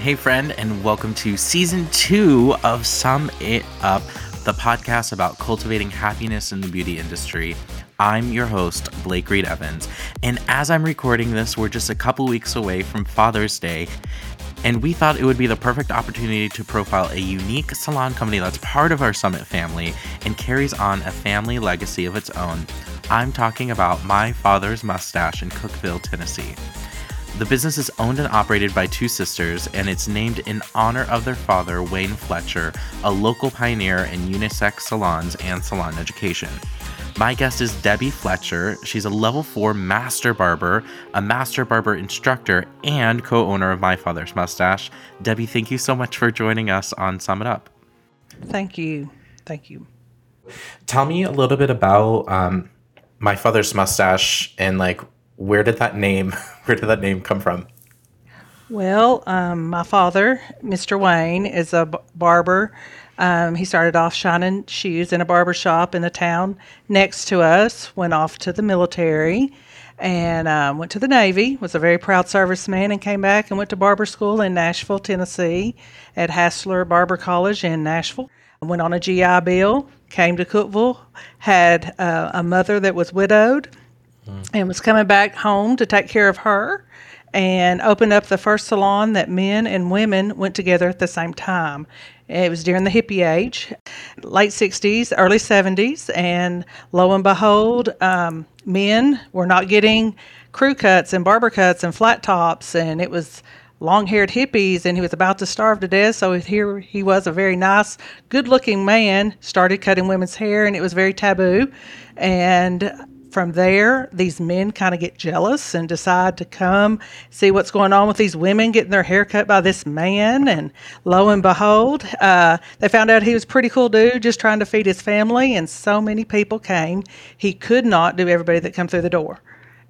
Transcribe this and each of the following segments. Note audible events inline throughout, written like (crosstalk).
Hey, friend, and welcome to season two of Sum It Up, the podcast about cultivating happiness in the beauty industry. I'm your host, Blake Reed Evans, and as I'm recording this, we're just a couple weeks away from Father's Day, and we thought it would be the perfect opportunity to profile a unique salon company that's part of our Summit family and carries on a family legacy of its own. I'm talking about My Father's Mustache in Cookeville, Tennessee. The business is owned and operated by two sisters, and it's named in honor of their father, Wayne Fletcher, a local pioneer in unisex salons and salon education. My guest is Debbie Fletcher. She's a level four master barber, a master barber instructor, and co owner of My Father's Mustache. Debbie, thank you so much for joining us on Sum It Up. Thank you. Thank you. Tell me a little bit about um, My Father's Mustache and like where did that name (laughs) where did that name come from? Well, um, my father, Mr. Wayne, is a b- barber. Um, he started off shining shoes in a barber shop in the town next to us. Went off to the military, and um, went to the Navy. Was a very proud serviceman, and came back and went to barber school in Nashville, Tennessee, at Hassler Barber College in Nashville. Went on a GI Bill. Came to Cookeville. Had uh, a mother that was widowed and was coming back home to take care of her and opened up the first salon that men and women went together at the same time. It was during the hippie age, late 60s, early 70s, and lo and behold, um, men were not getting crew cuts and barber cuts and flat tops, and it was long haired hippies, and he was about to starve to death. So here he was, a very nice, good looking man, started cutting women's hair, and it was very taboo. And from there, these men kind of get jealous and decide to come see what's going on with these women getting their hair cut by this man. And lo and behold, uh, they found out he was pretty cool dude, just trying to feed his family. And so many people came, he could not do everybody that come through the door.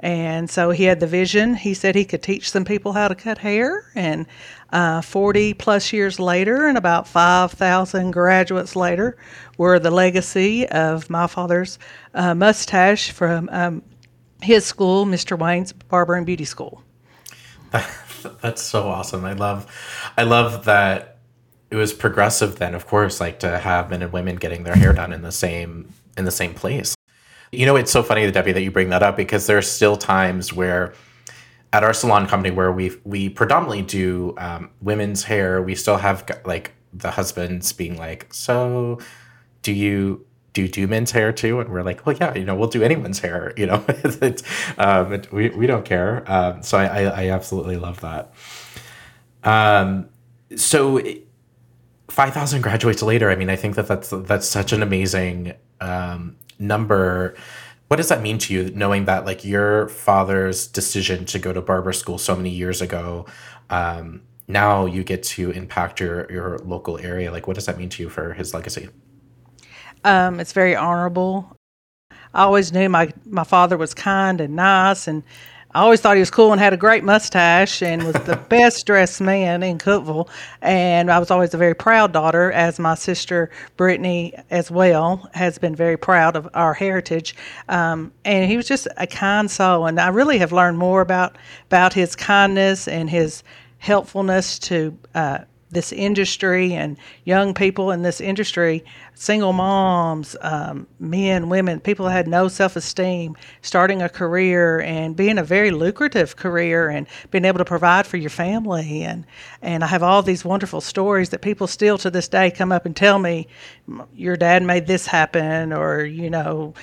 And so he had the vision. He said he could teach some people how to cut hair. And uh, 40 plus years later, and about 5,000 graduates later, were the legacy of my father's uh, mustache from um, his school, Mr. Wayne's Barber and Beauty School. (laughs) That's so awesome. I love, I love that it was progressive. Then, of course, like to have men and women getting their hair done in the same in the same place. You know, it's so funny, Debbie, that you bring that up because there are still times where at our salon company where we we predominantly do um, women's hair, we still have like the husbands being like, "So, do you do do men's hair too?" And we're like, "Well, yeah, you know, we'll do anyone's hair. (laughs) You know, (laughs) um, it, we we don't care." Um, so I, I, I absolutely love that. Um, so. 5000 graduates later i mean i think that that's that's such an amazing um, number what does that mean to you knowing that like your father's decision to go to barber school so many years ago um, now you get to impact your your local area? Like what does that mean to you for his legacy? Um, it's very honorable. I always knew my my father was kind and nice and I always thought he was cool and had a great mustache and was the (laughs) best dressed man in Cookeville. And I was always a very proud daughter, as my sister Brittany as well has been very proud of our heritage. Um, and he was just a kind soul, and I really have learned more about about his kindness and his helpfulness to uh, this industry and young people in this industry, single moms, um, men, women, people that had no self esteem, starting a career and being a very lucrative career and being able to provide for your family. And, and I have all these wonderful stories that people still to this day come up and tell me, your dad made this happen, or, you know,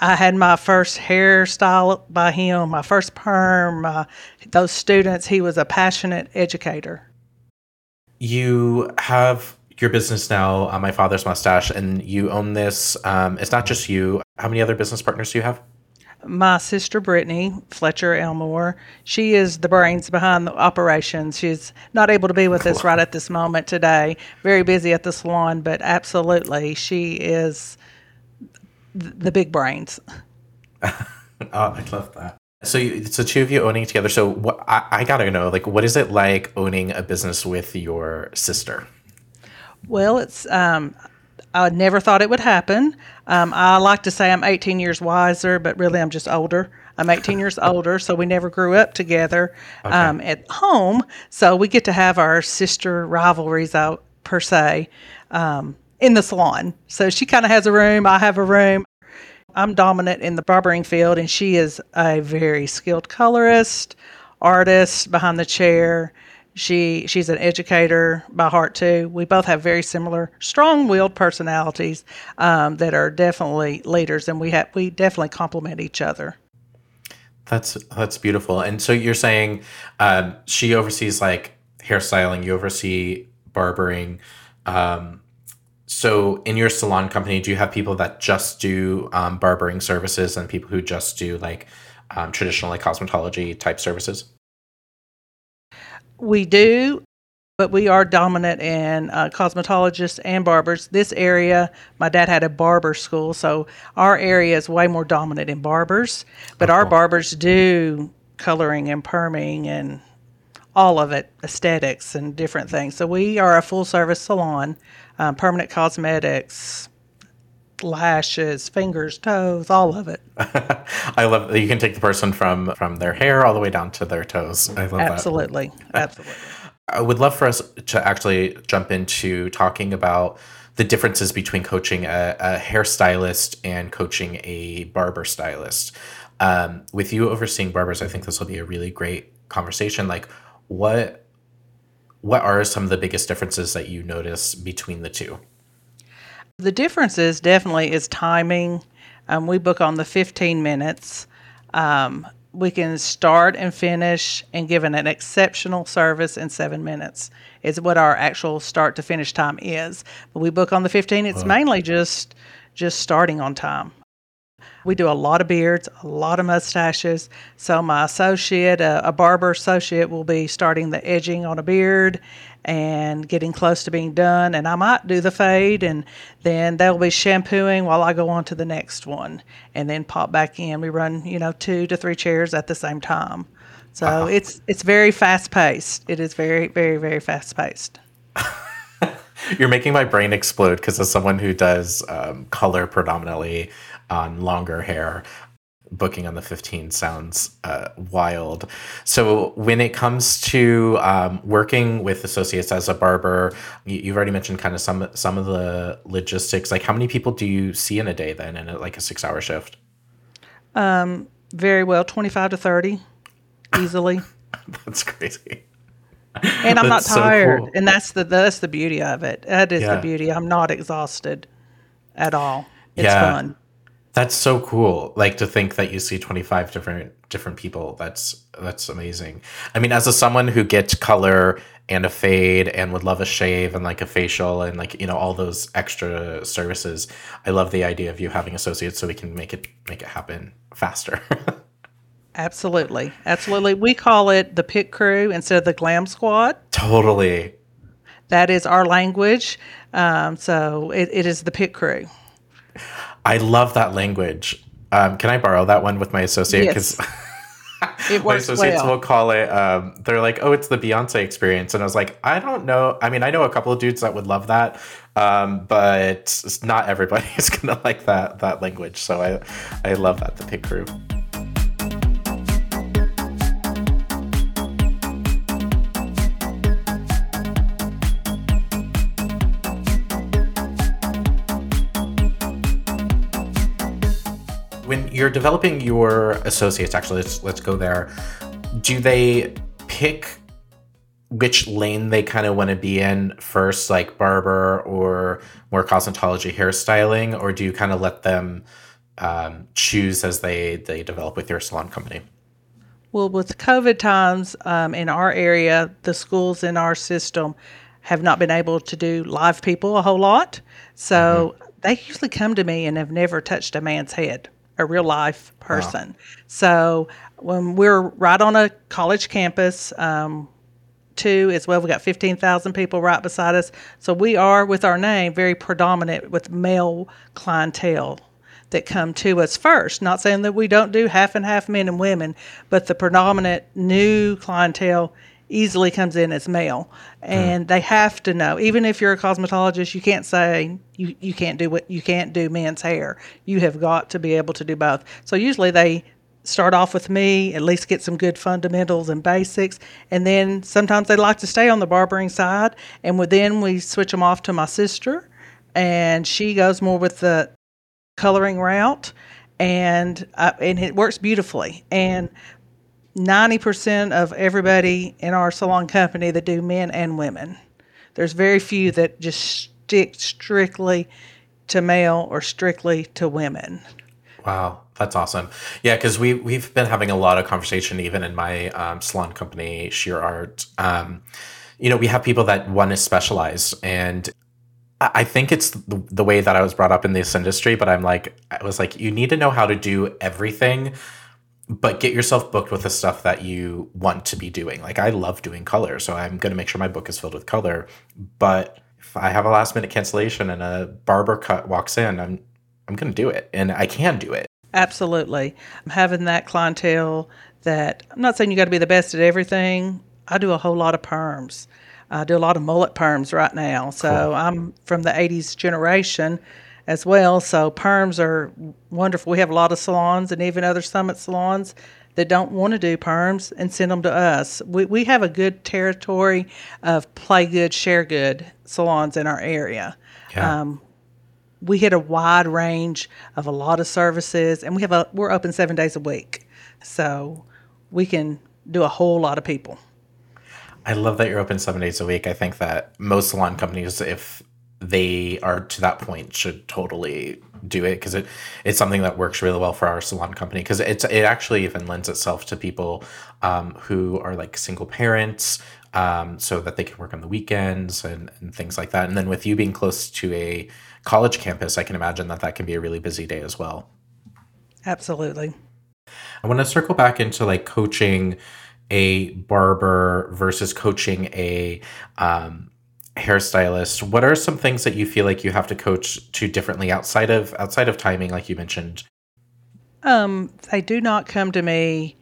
I had my first hairstyle by him, my first perm. Uh, those students, he was a passionate educator you have your business now, uh, My Father's Mustache, and you own this. Um, it's not just you. How many other business partners do you have? My sister Brittany Fletcher Elmore, she is the brains behind the operations. She's not able to be with us right at this moment today. Very busy at the salon, but absolutely, she is the big brains. oh, (laughs) I love that. So, you, so two of you owning together. So, what I, I gotta know, like, what is it like owning a business with your sister? Well, it's um, I never thought it would happen. Um, I like to say I'm 18 years wiser, but really I'm just older. I'm 18 years (laughs) older, so we never grew up together um, at home. So we get to have our sister rivalries out per se um, in the salon. So she kind of has a room, I have a room. I'm dominant in the barbering field, and she is a very skilled colorist, artist behind the chair. She she's an educator by heart too. We both have very similar, strong-willed personalities um, that are definitely leaders, and we have we definitely complement each other. That's that's beautiful. And so you're saying um, she oversees like hairstyling, you oversee barbering. Um, so in your salon company, do you have people that just do um, barbering services and people who just do like um, traditional like cosmetology type services? We do, but we are dominant in uh, cosmetologists and barbers. This area, my dad had a barber school, so our area is way more dominant in barbers. But our barbers do coloring and perming and all of it, aesthetics and different things. So we are a full service salon, um, permanent cosmetics, lashes, fingers, toes, all of it. (laughs) I love that you can take the person from from their hair all the way down to their toes. I love that. Absolutely, (laughs) absolutely. I would love for us to actually jump into talking about the differences between coaching a, a hairstylist and coaching a barber stylist. Um, with you overseeing barbers, I think this will be a really great conversation. Like, what what are some of the biggest differences that you notice between the two? The differences definitely is timing. Um, we book on the 15 minutes. Um, we can start and finish and give an, an exceptional service in seven minutes is what our actual start to finish time is. But we book on the 15. It's mainly just just starting on time. We do a lot of beards, a lot of mustaches. So my associate, a, a barber associate, will be starting the edging on a beard and getting close to being done. And I might do the fade, and then they'll be shampooing while I go on to the next one, and then pop back in. We run, you know, two to three chairs at the same time. So it's it's very fast paced. It is very very very fast paced. (laughs) (laughs) You're making my brain explode because as someone who does um, color predominantly on longer hair, booking on the 15 sounds uh, wild. So when it comes to um, working with associates as a barber, you, you've already mentioned kind of some some of the logistics. Like how many people do you see in a day then in a, like a six hour shift? Um, Very well, twenty five to thirty, easily. (laughs) That's crazy. And I'm not That's so tired, cool. and that's the that's the beauty of it. That is Yeah. the beauty. I'm not exhausted at all. It's Yeah. fun. That's so cool. Like to think that you see 25 different different people. That's that's amazing. I mean, as a someone who gets color and a fade and would love a shave and like a facial and like, you know, all those extra services, I love the idea of you having associates so we can make it make it happen faster. (laughs) Absolutely, absolutely. We call it the pit crew instead of the glam squad. totally. That is our language. Um, so it, it is the pit crew. I love that language. Um, can I borrow that one with my associate? Yes. (laughs) My associates well. will call it um, they're like oh it's the beyonce experience and i was like i don't know i mean i know a couple of dudes that would love that um, but it's not everybody is (laughs) gonna like that that language so i i love that the pit crew when you're developing your associates actually let's let's go there. Do they pick which lane they kind of want to be in first like barber or more cosmetology hairstyling or do you kind of let them um, choose as they they develop with your salon company? Well, with COVID times um, in our area, the schools in our system have not been able to do live people a whole lot. So they usually come to me and have never touched a man's head, a real life person. So when we're right on a college campus, um, too as well. We got fifteen thousand people right beside us, so we are with our name very predominant with male clientele that come to us first. Not saying that we don't do half and half men and women, but the predominant new clientele easily comes in as male, and they have to know. Even if you're a cosmetologist, you can't say you, you can't do what you can't do men's hair. You have got to be able to do both. So usually they start off with me, at least get some good fundamentals and basics, and then sometimes they like to stay on the barbering side, and then we switch them off to my sister, and she goes more with the coloring route, and uh, and it works beautifully. And ninety percent of everybody in our salon company that do men and women. There's very few that just stick strictly to male or strictly to women. Wow, that's awesome. Yeah, because we we've been having a lot of conversation even in my um, salon company, Sheer Art. Um, you know, we have people that want to specialize, and I think it's the way that I was brought up in this industry. But I'm like, I was like, you need to know how to do everything, but get yourself booked with the stuff that you want to be doing. Like, I love doing color, so I'm going to make sure my book is filled with color. But if I have a last minute cancellation and a barber cut walks in, I'm I'm going to do it, and I can do it. Absolutely. I'm having that clientele that I'm not saying you got to be the best at everything. I do a whole lot of perms. I do a lot of mullet perms right now. So Cool. I'm from the 80s generation as well. So perms are wonderful. We have a lot of salons and even other summit salons that don't want to do perms and send them to us. We, we have a good territory of play good, share good salons in our area Yeah. Um, we hit a wide range of a lot of services and we have a we're open seven days a week so we can do a whole lot of people I love that you're open seven days a week. I think that most salon companies, if they are to that point, should totally do it because it it's something that works really well for our salon company because it's it actually even lends itself to people um, who are like single parents. Um, so that they can work on the weekends and, and things like that. And then with you being close to a college campus, I can imagine that that can be a really busy day as well. absolutely I want to circle back into like coaching a barber versus coaching a um, hairstylist. What are some things that you feel like you have to coach to differently outside of outside of timing, like you mentioned? um, they do not come to me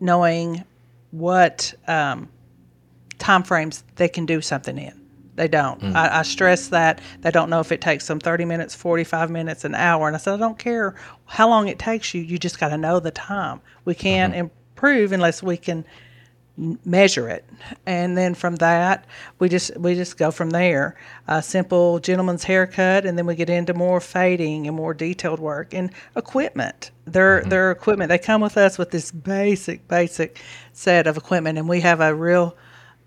knowing what um, time frames they can do something in. They don't. I, I stress that. They don't know if it takes them 30 minutes 45 minutes an hour. And i said i don't care how long it takes you. You just got to know the time. We can't improve unless we can measure it. And then from that we just we just go from there. A simple gentleman's haircut and then we get into more fading and more detailed work and equipment. Their their equipment. They come with us with this basic basic set of equipment and we have a real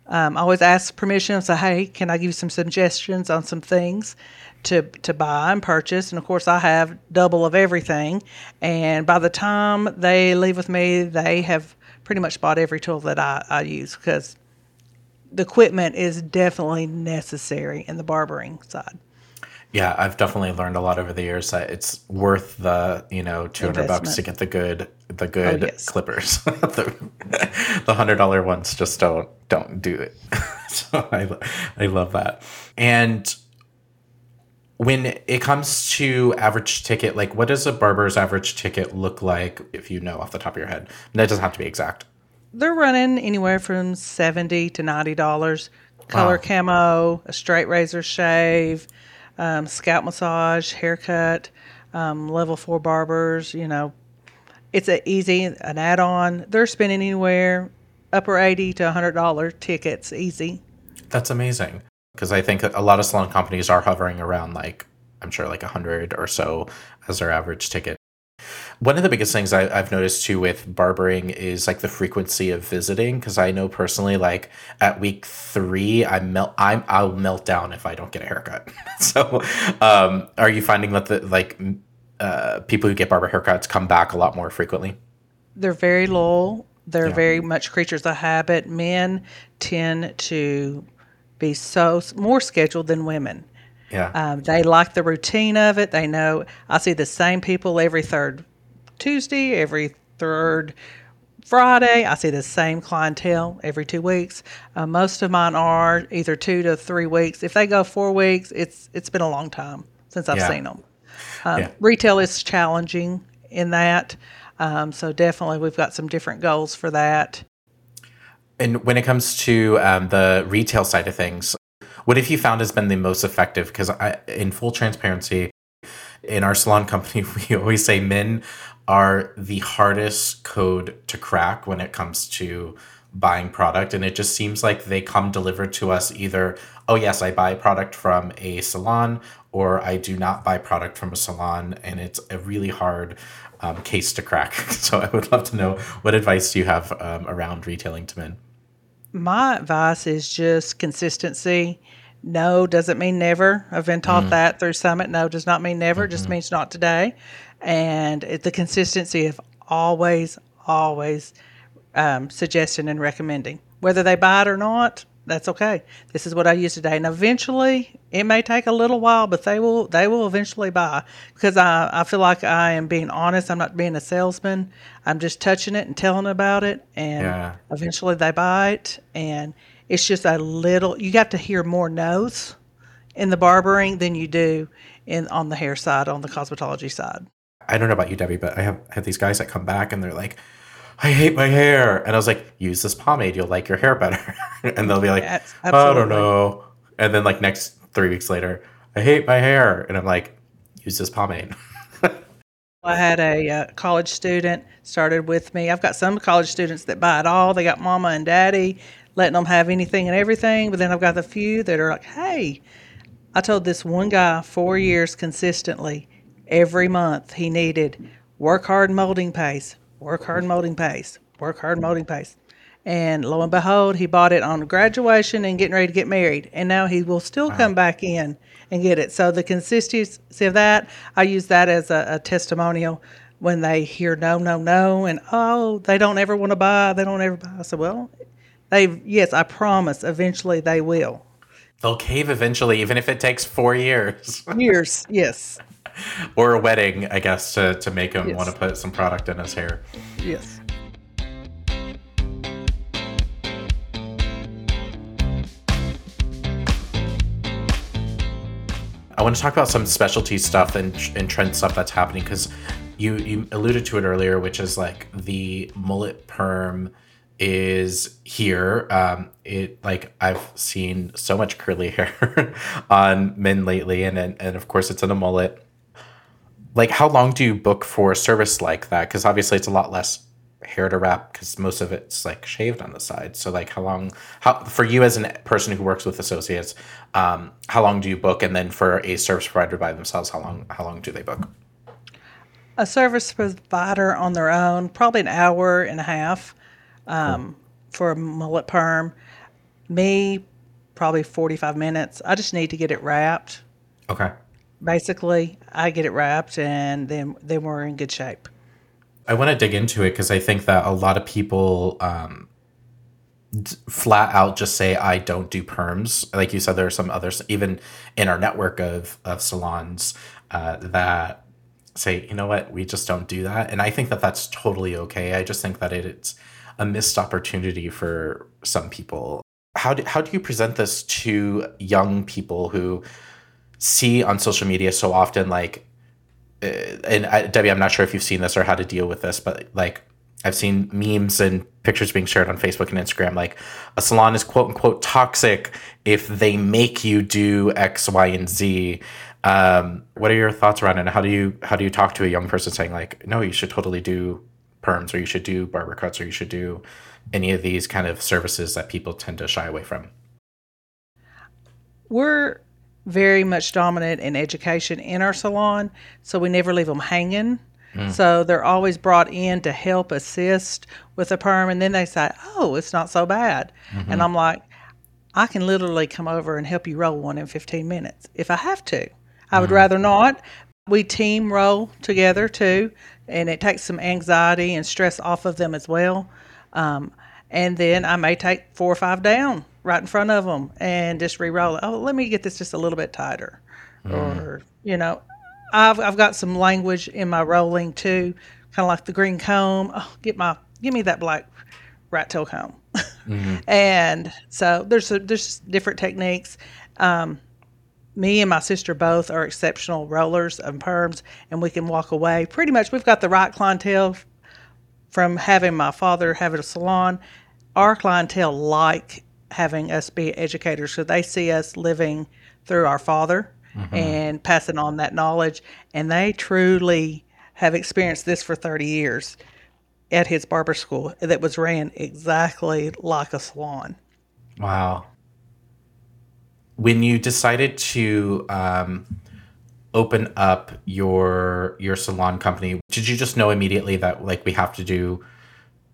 um, I always ask permission and say, hey, can I give you some suggestions on some things to, to buy and purchase? And of course, I have double of everything. And by the time they leave with me, they have pretty much bought every tool that I, I use because the equipment is definitely necessary in the barbering side. Yeah, I've definitely learned a lot over the years that it's worth the you know two hundred bucks to get the good the oh, good yes. clippers. (laughs) the the hundred dollar ones just don't don't do it. (laughs) so I I love that. And when it comes to average ticket, like what does a barber's average ticket look like if you know off the top of your head? And that doesn't have to be exact. They're running anywhere from seventy to ninety dollars. Color camo, a straight razor shave, um, scalp massage, haircut, um, level four barbers. You know, it's a easy an add-on. They're spending anywhere upper eighty to hundred dollar tickets, easy. That's amazing because I think a lot of salon companies are hovering around like I'm sure like a hundred or so as their average ticket. One of the biggest things I, I've noticed too with barbering is like the frequency of visiting because I know personally like at week three I melt I'm I'll melt down if I don't get a haircut. (laughs) so um, are you finding that the like uh, people who get barber haircuts come back a lot more frequently? They're very loyal. They're Yeah. very much creatures of habit. Men tend to be so more scheduled than women. Yeah. Um, they like the routine of it. They know I see the same people every third Tuesday, every third Friday. I see the same clientele every two weeks. Uh, most of mine are either two to three weeks. If they go four weeks, it's it's been a long time since I've Yeah. seen them. Um, Yeah. Retail is challenging in that, um, so definitely we've got some different goals for that. And when it comes to um, the retail side of things, what have you found has been the most effective? Because in full transparency, in our salon company, (laughs) we always say men are the hardest code to crack when it comes to buying product. And it just seems like they come delivered to us either, oh, yes, I buy product from a salon, or I do not buy product from a salon. And it's a really hard um, case to crack. (laughs) So I would love to know what advice do you have um, around retailing to men? My advice is just consistency. No doesn't mean never. I've been taught mm. that through Summit. No does not mean never, mm-hmm. just means not today. And it, the consistency of always, always um, suggesting and recommending. Whether they buy it or not, that's okay. This is what I use today, and eventually, it may take a little while, but they will they will eventually buy because I I feel like I am being honest. I'm not being a salesman. I'm just touching it and telling about it, and yeah. eventually they buy it. And it's just a little. You got to hear more no's in the barbering than you do in on the hair side, on the cosmetology side. I don't know about you, Debbie, but I have have these guys that come back and they're like I hate my hair. And I was like, use this pomade. You'll like your hair better. (laughs) and they'll be like, yes, I don't know. And then like next three weeks later, I hate my hair. And I'm like, use this pomade. (laughs) I had a uh, college student started with me. I've got some college students that buy it all. They got mama and daddy letting them have anything and everything. But then I've got the few that are like, hey, I told this one guy four years consistently, every month he needed work hard molding paste, work hard molding paste, work hard molding paste. And lo and behold, he bought it on graduation and getting ready to get married. And now he will still come back in and get it. So the consistency of that, I use that as a, a testimonial when they hear no, no, no, and oh, they don't ever want to buy, they don't ever buy. I said, well, they yes, I promise, eventually they will. They'll cave eventually, even if it takes four years. years, yes. (laughs) or a wedding, I guess, to, to make him yes. want to put some product in his hair. Yes. I want to talk about some specialty stuff and, and trend stuff that's happening because you, you alluded to it earlier, which is like the mullet perm is here. Um, it like I've seen so much curly (laughs) hair on men lately, and, and and of course it's in a mullet like how long do you book for a service like that? Because obviously it's a lot less hair to wrap because most of it's like shaved on the side. So like how long how for you as a person who works with associates um, how long do you book? And then for a service provider by themselves how long how long do they book? A service provider on their own probably an hour and a half um, for a mullet perm. Me probably 45 minutes. I just need to get it wrapped. Okay basically I get it wrapped and then then we're in good shape. I want to dig into it because I think that a lot of people um, flat out just say I don't do perms. Like you said, there are some others even in our network of of salons uh, that say, you know what, we just don't do that, and I think that that's totally okay. I just think that it, it's a missed opportunity for some people. How do, how do you present this to young people who see on social media so often like uh, and I, Debbie, I'm not sure if you've seen this or how to deal with this, but like I've seen memes and pictures being shared on Facebook and Instagram. Like a salon is quote unquote toxic if they make you do X, Y, and Z. Um, what are your thoughts around it? And how do you how do you talk to a young person saying like, no, you should totally do perms, or you should do barber cuts, or you should do any of these kind of services that people tend to shy away from? We're very much dominant in education in our salon, so we never leave them hanging. Mm. So they're always brought in to help assist with a perm, and then they say, "Oh, it's not so bad," mm-hmm. and I'm like, "I can literally come over and help you roll one in 15 minutes if I have to. I would mm. rather not. We team roll together too, and it takes some anxiety and stress off of them as well. Um, and then I may take four or five down right in front of them and just re-roll it. Oh, let me get this just a little bit tighter, mm. or you know, I've I've got some language in my rolling too, kind of like the green comb. Oh, get my give me that black rat tail comb, mm-hmm. (laughs) and so there's a, there's different techniques. Um, me and my sister both are exceptional rollers and perms, and we can walk away. Pretty much, we've got the right clientele from having my father having a salon our clientele like having us be educators. So they see us living through our father and passing on that knowledge. And they truly have experienced this for 30 years at his barber school that was ran exactly like a salon Wow. When you decided to um, open up your your salon company, did you just know immediately that like we have to do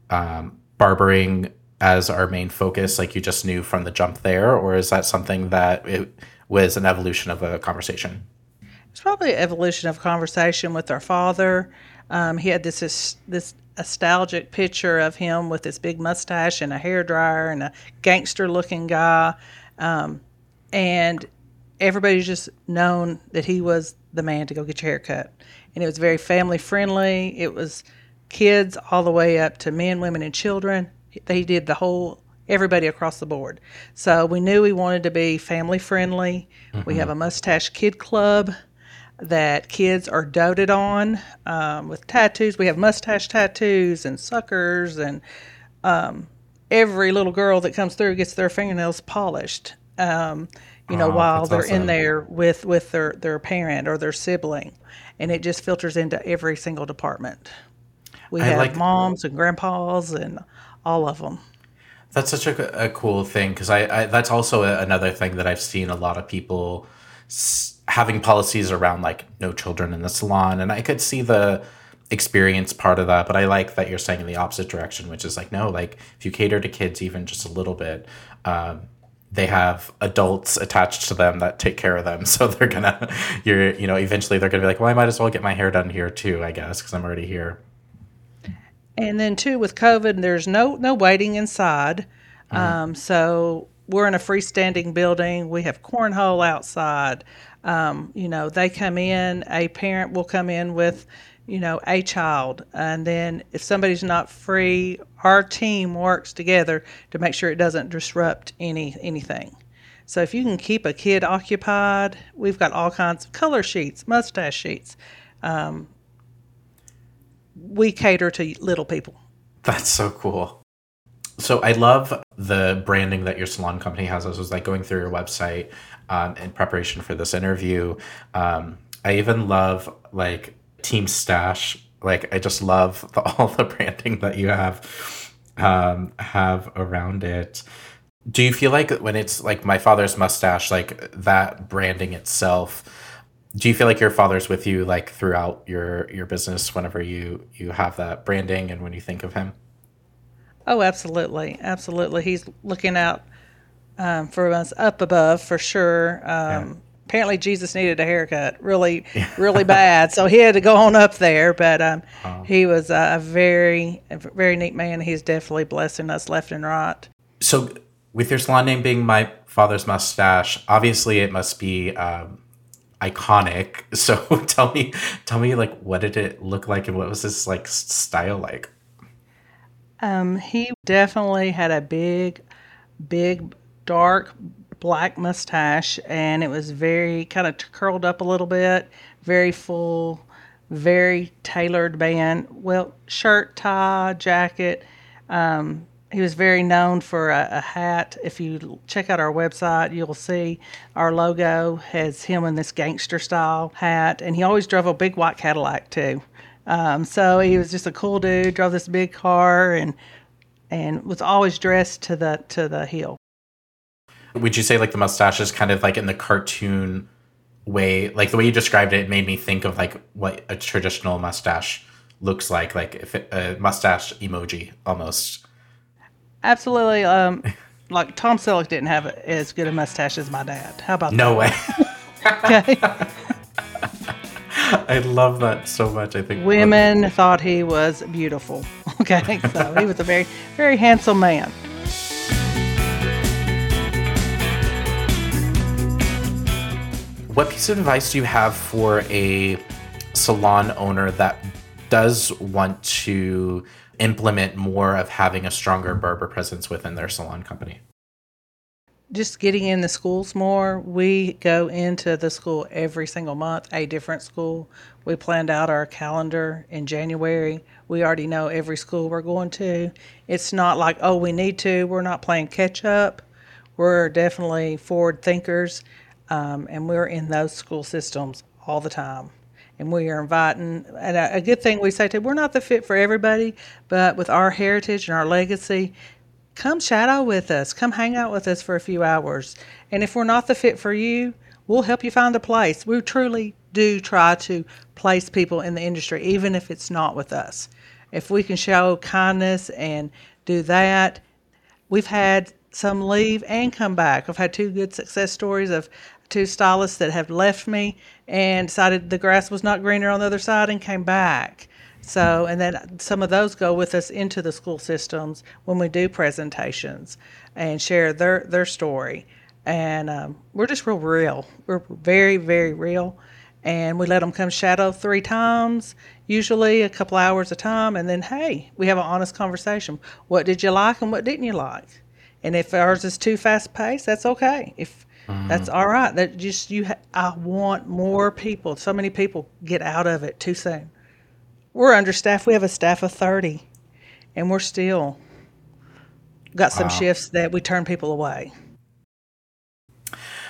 um, barbering as our main focus? Like you just knew from the jump there, or is that something that it was an evolution of a conversation? It's probably an evolution of conversation with our father. Um, he had this, this nostalgic picture of him with this big mustache and a hair dryer and a gangster looking guy, um, and everybody's just known that he was the man to go get your hair cut. And it was very family friendly. It was kids all the way up to men, women, and children. They did the whole everybody across the board. So we knew we wanted to be family friendly. We have a mustache kid club that kids are doted on um, with tattoos. We have mustache tattoos and suckers, and um, every little girl that comes through gets their fingernails polished. Um, you know, Oh, while they're in there with with their their parent or their sibling, and it just filters into every single department. We I have like- moms and grandpas and all of them. That's such a, a cool thing because I, I that's also a, another thing that I've seen a lot of people s- having policies around like no children in the salon, and I could see the experience part of that, but I like that you're saying in the opposite direction, which is like no, like if you cater to kids even just a little bit, um, they have adults attached to them that take care of them, (laughs) so they're gonna you're you know eventually they're gonna be like, well, I might as well get my hair done here too, I guess, because I'm already here. And then too with COVID, there's no no waiting inside. Um, so we're in a freestanding building. We have cornhole outside. Um, you know, they come in. A parent will come in with, you know, a child, and then if somebody's not free, our team works together to make sure it doesn't disrupt any anything. So if you can keep a kid occupied, we've got all kinds of color sheets, mustache sheets. Um, we cater to little people. That's so cool. So I love the branding that your salon company has. I was like going through your website um, in preparation for this interview. Um, I even love like Team Stash. Like I just love the, (laughs) all the branding that you have um, have around it. Do you feel like when it's like my father's mustache, like that branding itself? Do you feel like your father's with you like throughout your your business whenever you you have that branding and when you think of him? Oh, absolutely, absolutely. He's looking out um, for us up above for sure. Um, Apparently, Jesus needed a haircut really, really bad, so he had to go on up there. But um, he was a, a very, a very neat man. He's definitely blessing us left and right. so with your salon name being my father's mustache obviously it must be um, iconic (laughs) so tell me tell me like what did it look like and what was his like style like Um, he definitely had a big, big, dark black mustache, and it was very kind of curled up a little bit, very full, very tailored band. Well, shirt, tie, jacket. Um, he was very known for a, a hat. If you check out our website, you'll see our logo has him in this gangster style hat, and he always drove a big white Cadillac too. Um, so he was just a cool dude. Drove this big car and and was always dressed to the to the hill. would you say like the mustache is kind of like in the cartoon way like the way you described it, it made me think of like what a traditional mustache looks like like if it, a mustache emoji almost Absolutely. Um, like Tom Selleck didn't have as good a mustache as my dad. How about no way? (laughs) Okay. (laughs) i love that so much i think Women thought he was beautiful. (laughs) Okay, so he was a very very handsome man. What piece of advice do you have for a salon owner that does want to implement more of having a stronger barber presence within their salon company? just getting in the schools more. We go into the school every single month, a different school. We planned out our calendar in January. We already know every school we're going to. It's not like, oh, we need to. We're not playing catch up. We're definitely forward thinkers, um, and we're in those school systems all the time. And we are inviting, and a, a good thing we say to, we're not the fit for everybody, but with our heritage and our legacy, come shadow with us, come hang out with us for a few hours. And if we're not the fit for you, we'll help you find a place. We truly do try to place people in the industry, even if it's not with us. If we can show kindness and do that, we've had some leave and come back. I've had two good success stories of two stylists that have left me and decided the grass was not greener on the other side and came back. So, and then some of those go with us into the school systems when we do presentations and share their their story. And um, we're just real real. We're very very real, and we let them come shadow three times, usually a couple hours a time, and then hey, we have an honest conversation. What did you like and what didn't you like? And if ours is too fast paced, that's okay. If that's all right. That just you. Ha- I want more people. So many people get out of it too soon. We're understaffed. We have a staff of thirty, and we're still got some shifts that we turn people away.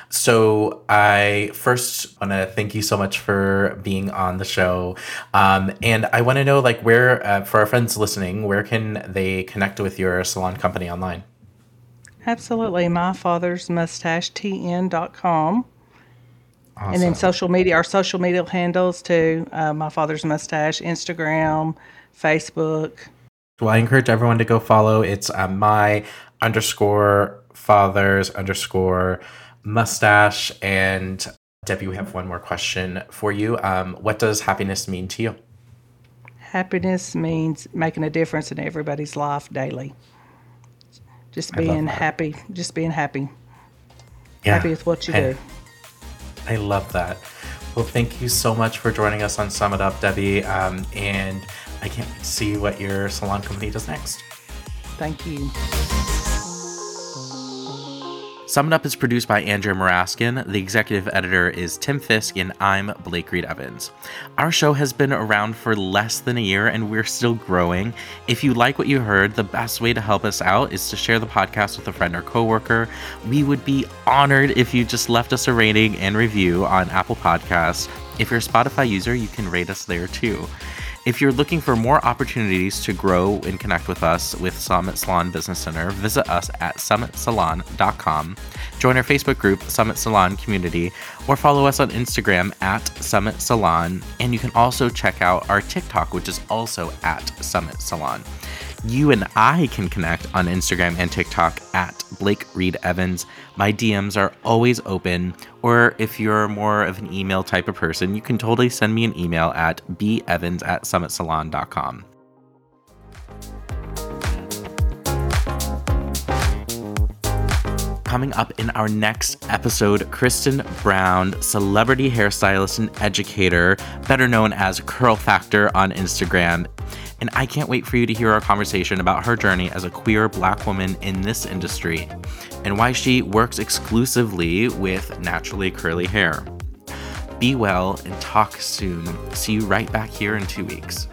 So I first want to thank you so much for being on the show, um, and I want to know like where uh, for our friends listening, where can they connect with your salon company online? Absolutely. My father's mustache tn.com. Awesome. And then social media, our social media handles too. Uh, my father's mustache, Instagram, Facebook. Well, I encourage everyone to go follow. It's uh, my underscore fathers underscore mustache. And Debbie, we have one more question for you. Um, what does happiness mean to you? Happiness means making a difference in everybody's life daily. Just being happy, just being happy, Yeah. happy with what you do. I love that. Well, thank you so much for joining us on Sum It Up, Debbie. Um, and I can't wait to see what your salon company does next. Thank you. Sum It Up is produced by Andrea Maraskin. The executive editor is Tim Fisk, and I'm Blake Reed Evans. Our show has been around for less than a year, and we're still growing. If you like what you heard, the best way to help us out is to share the podcast with a friend or coworker. We would be honored if you just left us a rating and review on Apple Podcasts. If you're a Spotify user, you can rate us there too. If you're looking for more opportunities to grow and connect with us with Summit Salon Business Center, visit us at summitsalon.com, join our Facebook group, Summit Salon Community, or follow us on Instagram at Summit Salon. And you can also check out our TikTok, which is also at Summit Salon. You and I can connect on Instagram and TikTok at Blake Reed Evans. My DMs are always open, or if you're more of an email type of person, you can totally send me an email at bevans at summitsalon.com. Coming up in our next episode, Kristen Brown, celebrity hairstylist and educator, better known as Curl Factor on Instagram. And I can't wait for you to hear our conversation about her journey as a queer black woman in this industry and why she works exclusively with naturally curly hair. Be well and talk soon. See you right back here in two weeks.